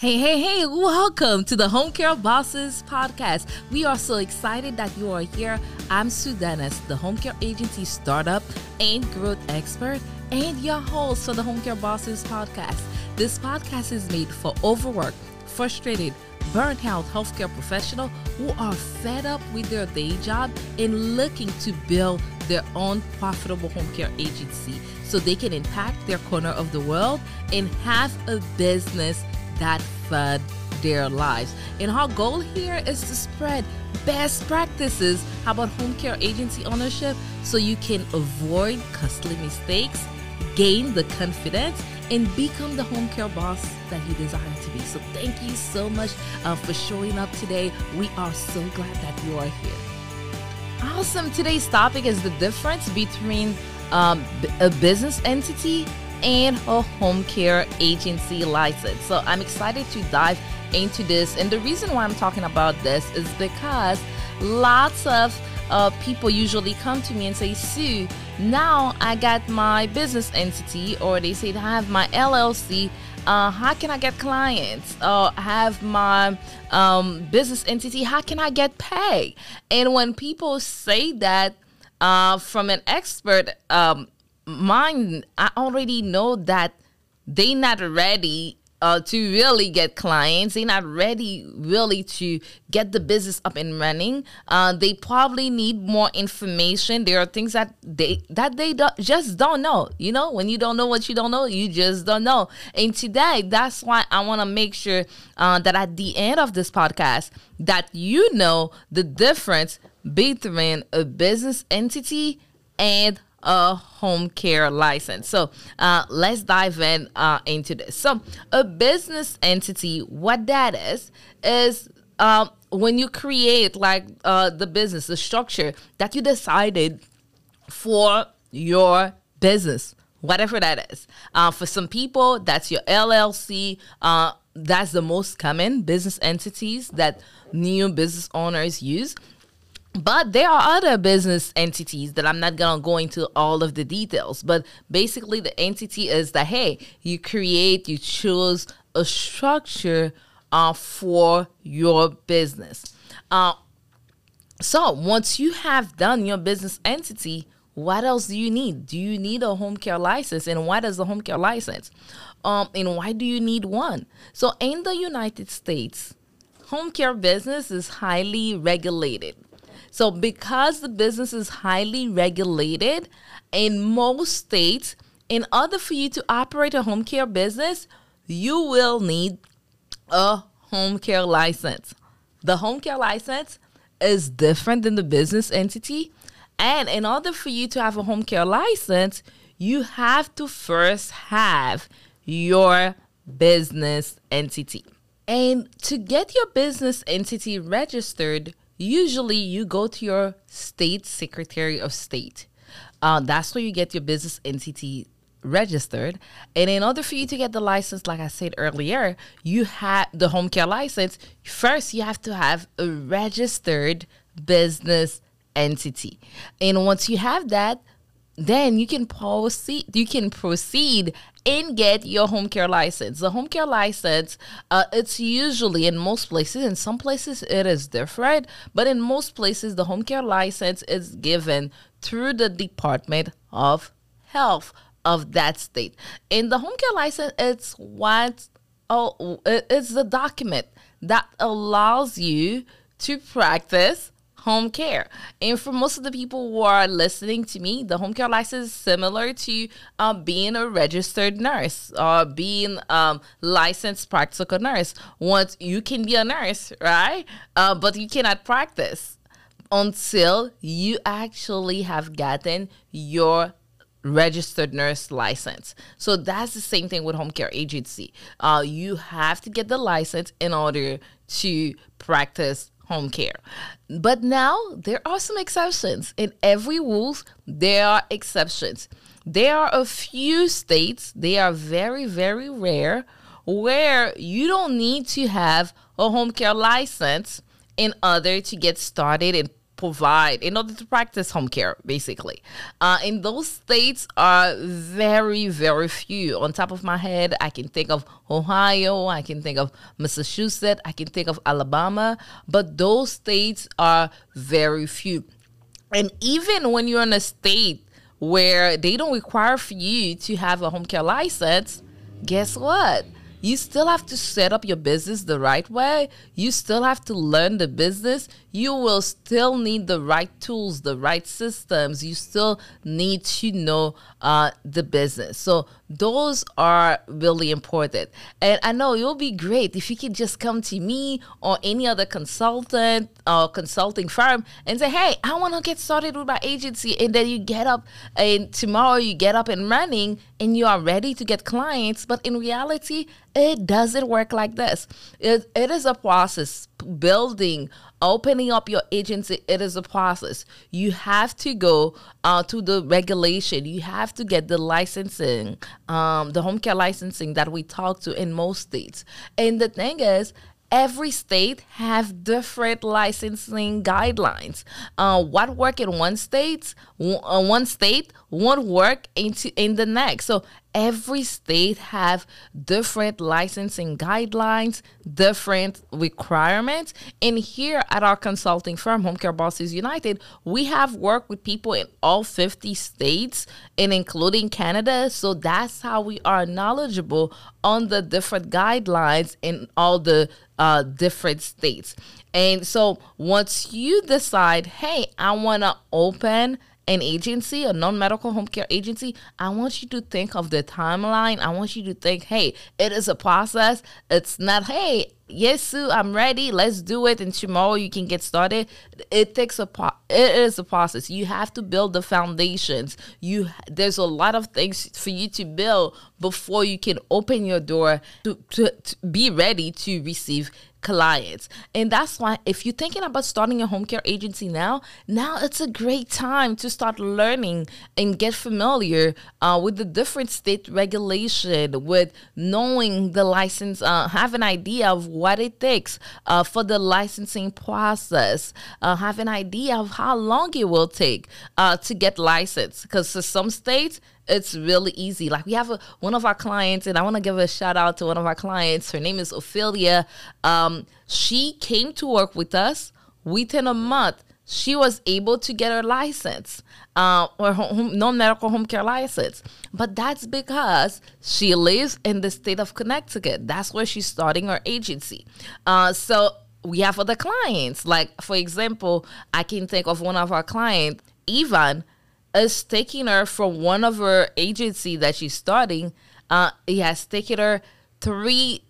Hey, hey, hey, welcome to the Home Care Bosses podcast. We are so excited that you are here. I'm Sue Dennis, the Home Care Agency startup and growth expert, and your host for the Home Care Bosses podcast. This podcast is made for overworked, frustrated, burnt out healthcare professionals who are fed up with their day job and looking to build their own profitable home care agency so they can impact their corner of the world and have a business that fed their lives. And our goal here is to spread best practices about home care agency ownership so you can avoid costly mistakes, gain the confidence, and become the home care boss that you desire to be. So, thank you so much uh, for showing up today. We are so glad that you are here. Awesome. Today's topic is the difference between um, a business entity and a home care agency license. So I'm excited to dive into this. And the reason why I'm talking about this is because lots of uh, people usually come to me and say, Sue, now I got my business entity, or they say I have my LLC. Uh, how can I get clients? Or have my um, business entity? How can I get paid? And when people say that uh, from an expert um, mine, I already know that they not ready uh, to really get clients. They're not ready really to get the business up and running. Uh, they probably need more information. There are things that they that they do, just don't know. You know, when you don't know what you don't know, you just don't know. And today, that's why I want to make sure uh, that at the end of this podcast, that you know the difference between a business entity and a home care license. So uh, let's dive in uh, into this. So a business entity, what that is, is um, when you create like uh, the business, the structure that you decided for your business, whatever that is. Uh, for some people, that's your LLC. Uh, that's the most common business entities that new business owners use. But there are other business entities that I'm not going to go into all of the details. But basically, the entity is that, hey, you create, you choose a structure uh, for your business. Uh, so once you have done your business entity, what else do you need? Do you need a home care license? And what is a home care license? Um, and why do you need one? So in the United States, home care business is highly regulated. So, because the business is highly regulated in most states, in order for you to operate a home care business, you will need a home care license. The home care license is different than the business entity. And in order for you to have a home care license, you have to first have your business entity. And to get your business entity registered, usually you go to your state secretary of state. Uh, that's where you get your business entity registered. And in order for you to get the license, like I said earlier, you have the home care license. First, you have to have a registered business entity. And once you have that, then you can proceed you can proceed and get your home care license. The home care license uh, it's usually in most places in some places it is different but in most places the home care license is given through the department of health of that state. And the home care license it's what oh it's the document that allows you to practice home care. And for most of the people who are listening to me, the home care license is similar to uh, being a registered nurse or being um, licensed practical nurse. Once you can be a nurse, right? Uh, but you cannot practice until you actually have gotten your registered nurse license. So that's the same thing with home care agency. Uh, you have to get the license in order to practice home care. But now there are some exceptions. In every rules, there are exceptions. There are a few states, they are very, very rare, where you don't need to have a home care license in order to get started and provide in order to practice home care, basically. Uh, and those states are very, very few. On top of my head, I can think of Ohio, I can think of Massachusetts, I can think of Alabama, but those states are very few. And even when you're in a state where they don't require for you to have a home care license, guess what? You still have to set up your business the right way. You still have to learn the business. You will still need the right tools, the right systems. You still need to know uh, the business. So those are really important. And I know it'll be great if you could just come to me or any other consultant or consulting firm and say, hey, I want to get started with my agency. And then you get up and tomorrow you get up and running and you are ready to get clients. But in reality, it doesn't work like this. It, it is a process building opening up your agency it is a process you have to go uh, to the regulation you have to get the licensing um, the home care licensing that we talk to in most states and the thing is every state have different licensing guidelines. Uh, what work in one state, uh, one state won't work into in the next. So every state have different licensing guidelines, different requirements. And here at our consulting firm, Home Care Bosses United, we have worked with people in all 50 states and including Canada. So that's how we are knowledgeable on the different guidelines in all the uh, different states. And so once you decide, hey, I want to open an agency, a non medical home care agency, I want you to think of the timeline. I want you to think, hey, it is a process. It's not, hey, yes, Sue, I'm ready. Let's do it. And tomorrow you can get started. It takes a pro- it is a process. You have to build the foundations. You there's a lot of things for you to build before you can open your door to, to, to be ready to receive clients. And that's why if you're thinking about starting a home care agency now, now it's a great time to start learning and get familiar uh, with the different state regulation, with knowing the license, uh, have an idea of what it takes uh, for the licensing process, uh, have an idea of how long it will take uh, to get licensed. Because some states, it's really easy. Like we have a, one of our clients, and I want to give a shout out to one of our clients. Her name is Ophelia. Um, she came to work with us within a month. She was able to get her license, uh, or non-medical home care license. But that's because she lives in the state of Connecticut. That's where she's starting her agency. Uh, so we have other clients. Like for example, I can think of one of our clients, Ivan is taking her from one of her agency that she's starting. Uh, it has taken her three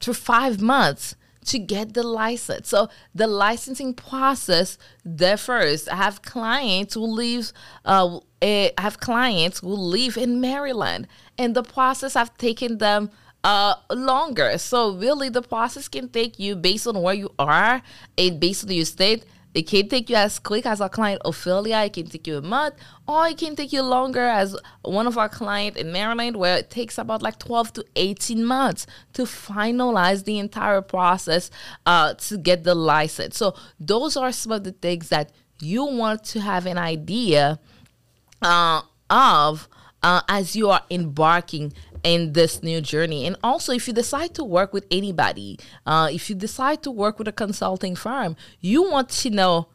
to five months to get the license. So the licensing process differs. I have clients who live. Uh, I have clients who live in Maryland, and the process have taken them uh longer. So really, the process can take you based on where you are and based on your state it can take you as quick as our client Ophelia. It can take you a month, or it can take you longer as one of our client in Maryland, where it takes about like 12 to 18 months to finalize the entire process uh, to get the license. So those are some of the things that you want to have an idea uh, of uh, as you are embarking in this new journey. And also, if you decide to work with anybody, uh, if you decide to work with a consulting firm, you want to know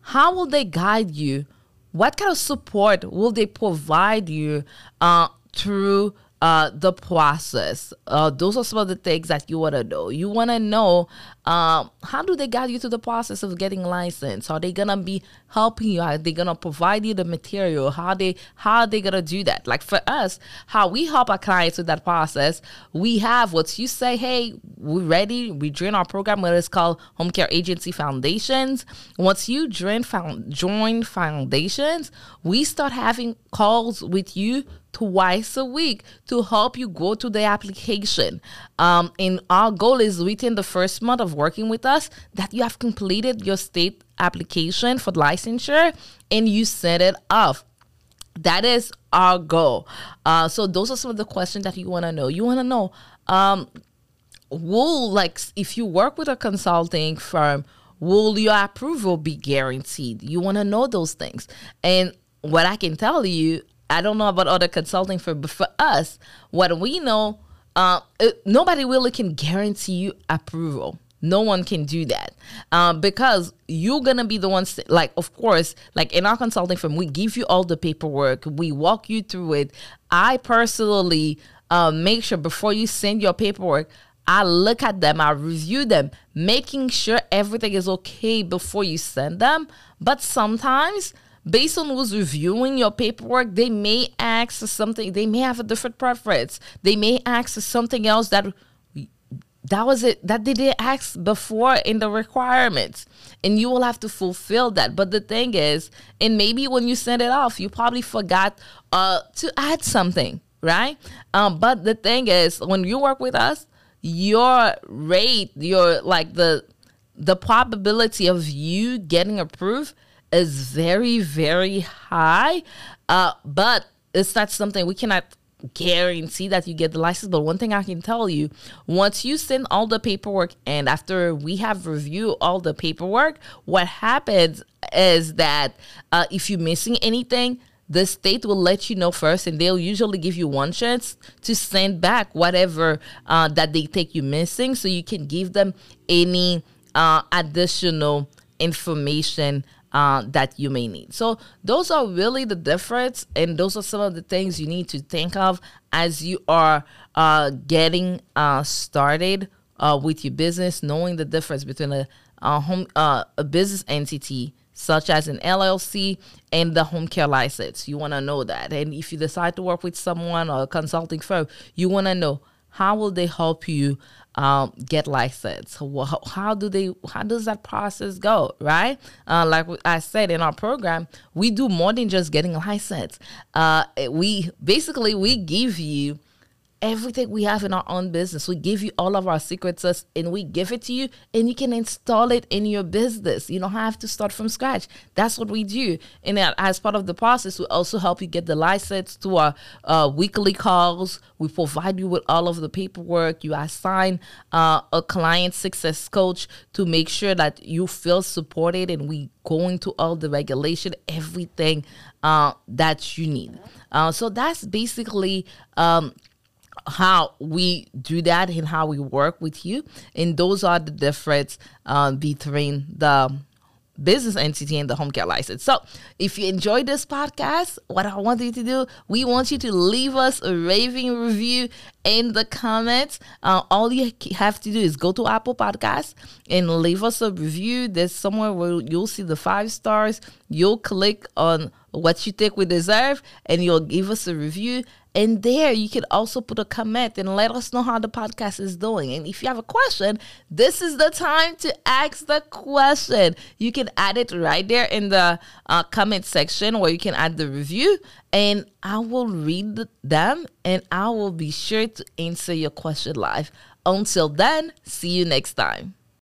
how will they guide you? What kind of support will they provide you uh, through uh, the process. Uh, those are some of the things that you want to know. You want to know um, how do they guide you through the process of getting licensed? Are they gonna be helping you? Are they gonna provide you the material? How they how are they gonna do that? Like for us, how we help our clients with that process, we have what you say, hey, we're ready. We join our program, what is called Home Care Agency Foundations. Once you join found join foundations, we start having calls with you twice a week to help you go to the application. Um, and our goal is within the first month of working with us that you have completed your state application for licensure and you set it off. That is our goal. Uh, so those are some of the questions that you want to know. You want to know, um, will like if you work with a consulting firm, will your approval be guaranteed? You want to know those things. And what I can tell you, I don't know about other consulting firms, but for us, what we know, uh, it, nobody really can guarantee you approval. No one can do that uh, because you're gonna be the ones. Like, of course, like in our consulting firm, we give you all the paperwork, we walk you through it. I personally uh, make sure before you send your paperwork, I look at them, I review them, making sure everything is okay before you send them. But sometimes, based on who's reviewing your paperwork, they may ask something, they may have a different preference. They may ask something else that that was it that they didn't ask before in the requirements. And you will have to fulfill that. But the thing is and maybe when you send it off you probably forgot uh, to add something right? Um, but the thing is when you work with us your rate, your like the the probability of you getting approved is very very high. Uh, but it's not something we cannot guarantee that you get the license. But one thing I can tell you, once you send all the paperwork and after we have reviewed all the paperwork, what happens is that uh, if you're missing anything, the state will let you know first and they'll usually give you one chance to send back whatever uh, that they take you missing so you can give them any uh, additional information uh, that you may need. So those are really the difference, and those are some of the things you need to think of as you are uh, getting uh, started uh, with your business, knowing the difference between a, a home a business entity such as an LLC and the home care license. You want to know that. And if you decide to work with someone or a consulting firm, you want to know how will they help you um, get licensed? How, how, do they? How does that process go? Right? Uh, like I said in our program, we do more than just getting a license. Uh, we basically we give you everything we have in our own business. We give you all of our secrets and we give it to you and you can install it in your business. You don't have to start from scratch. That's what we do. And as part of the process, we also help you get the license to our uh, weekly calls. We provide you with all of the paperwork. You assign uh, a client success coach to make sure that you feel supported and we go into all the regulation, everything uh, that you need. Uh, so that's basically um, how we do that and how we work with you. And those are the difference uh, between the business entity and the home care license. So, if you enjoyed this podcast, what I want you to do, we want you to leave us a raving review in the comments. Uh, all you have to do is go to Apple Podcasts and leave us a review. There's somewhere where you'll see the five stars. You'll click on what you think we deserve and you'll give us a review and there you can also put a comment and let us know how the podcast is doing. And if you have a question, this is the time to ask the question. You can add it right there in the uh, comment section or you can add the review. And I will read them and I will be sure to answer your question live. Until then, see you next time.